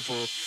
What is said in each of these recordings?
beautiful.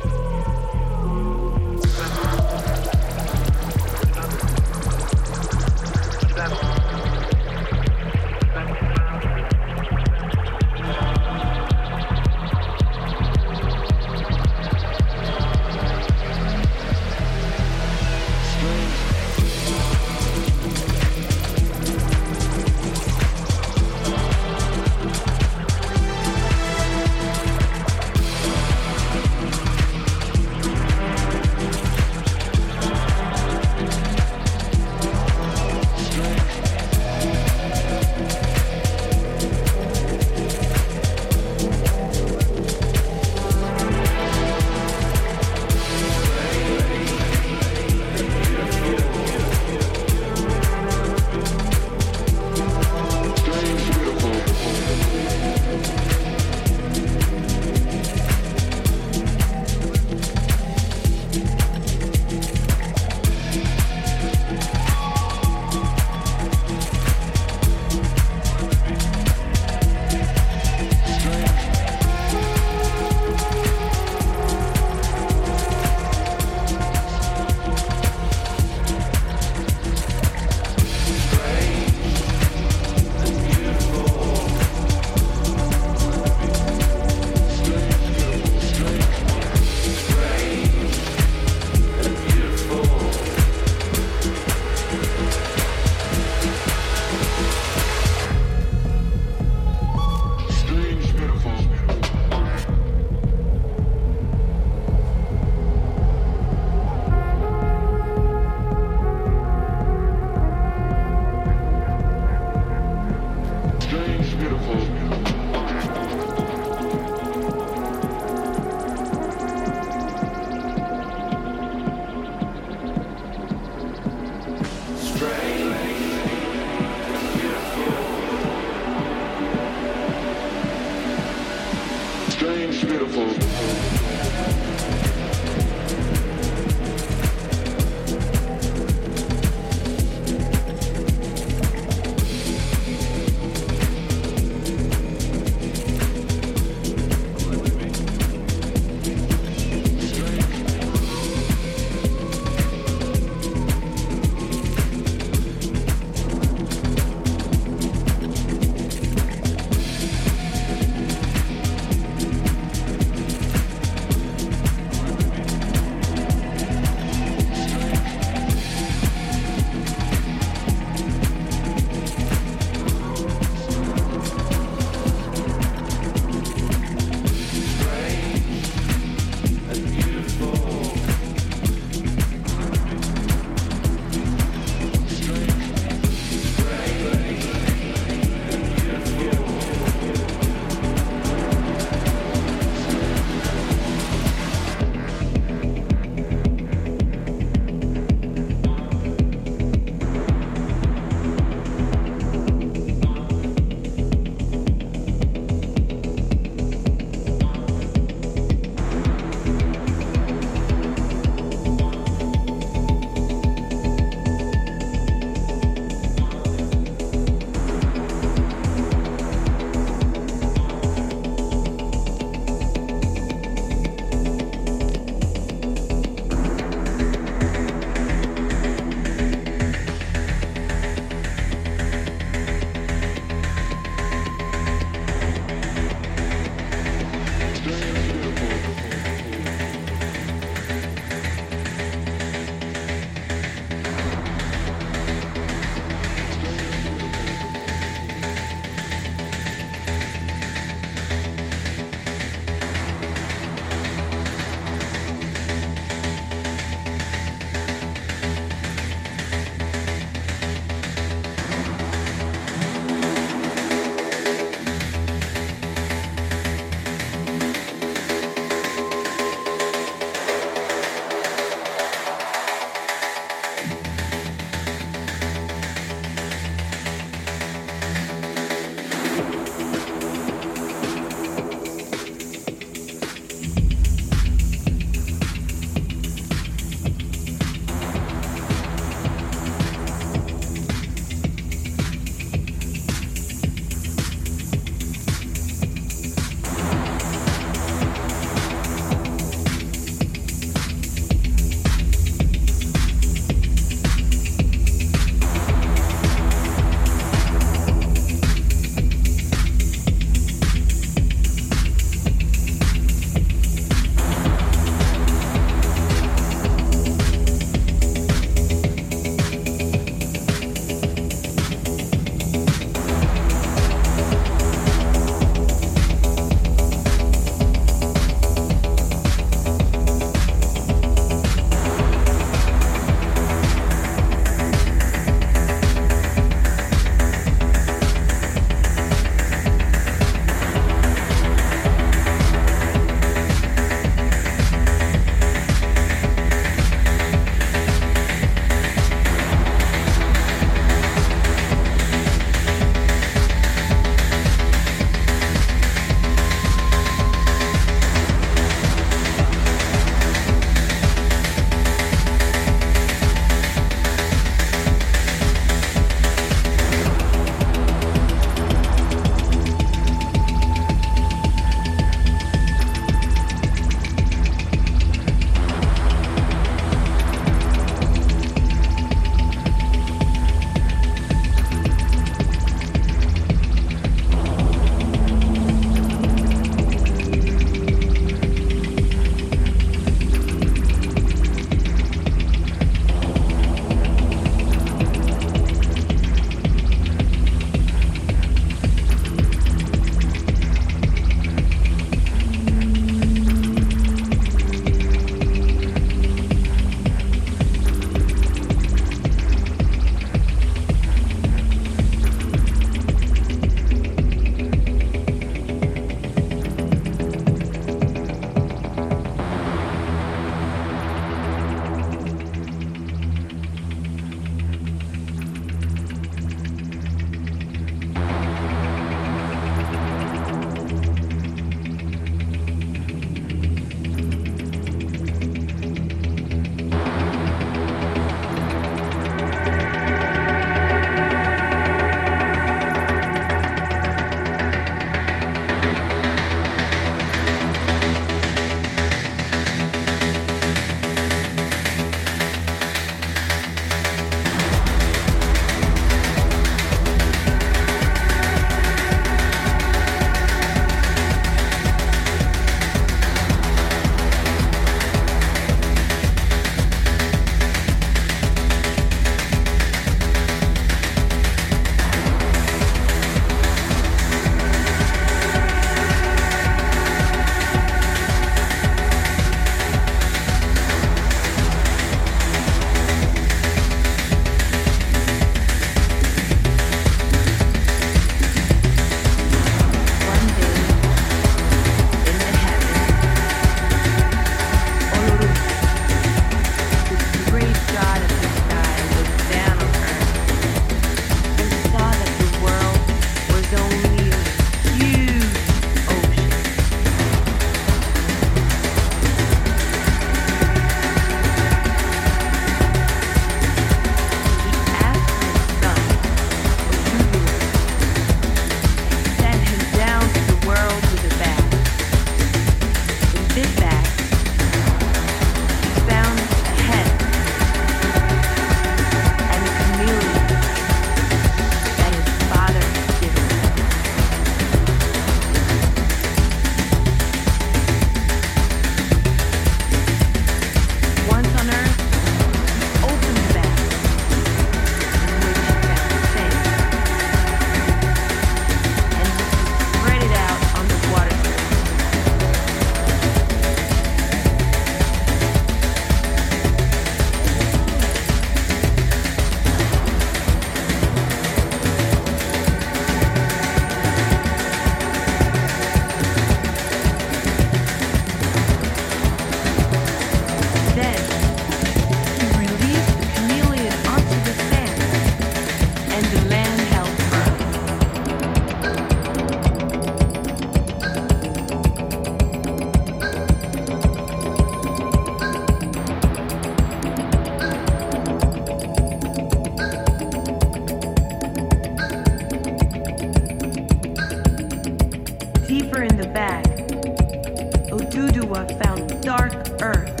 Found dark earth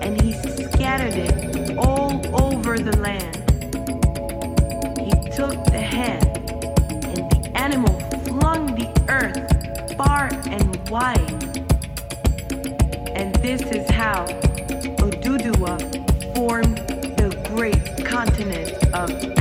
and he scattered it all over the land. He took the head and the animal flung the earth far and wide. And this is how Oduduwa formed the great continent of